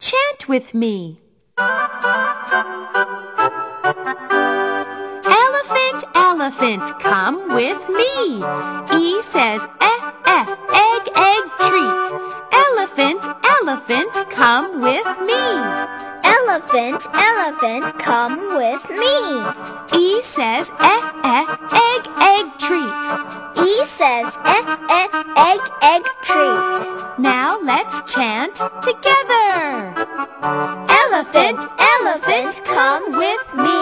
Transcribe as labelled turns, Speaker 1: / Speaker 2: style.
Speaker 1: Chant with me. Elephant, elephant, come with me. E says eh, eh, egg, egg, treat. Elephant, elephant, come with me.
Speaker 2: Elephant, elephant, come with me.
Speaker 1: E says eh, eh, egg, egg, treat.
Speaker 2: E says eh, eh, egg, egg, treat.
Speaker 1: Now let's chant together.
Speaker 2: Elephant, elephant, come with me.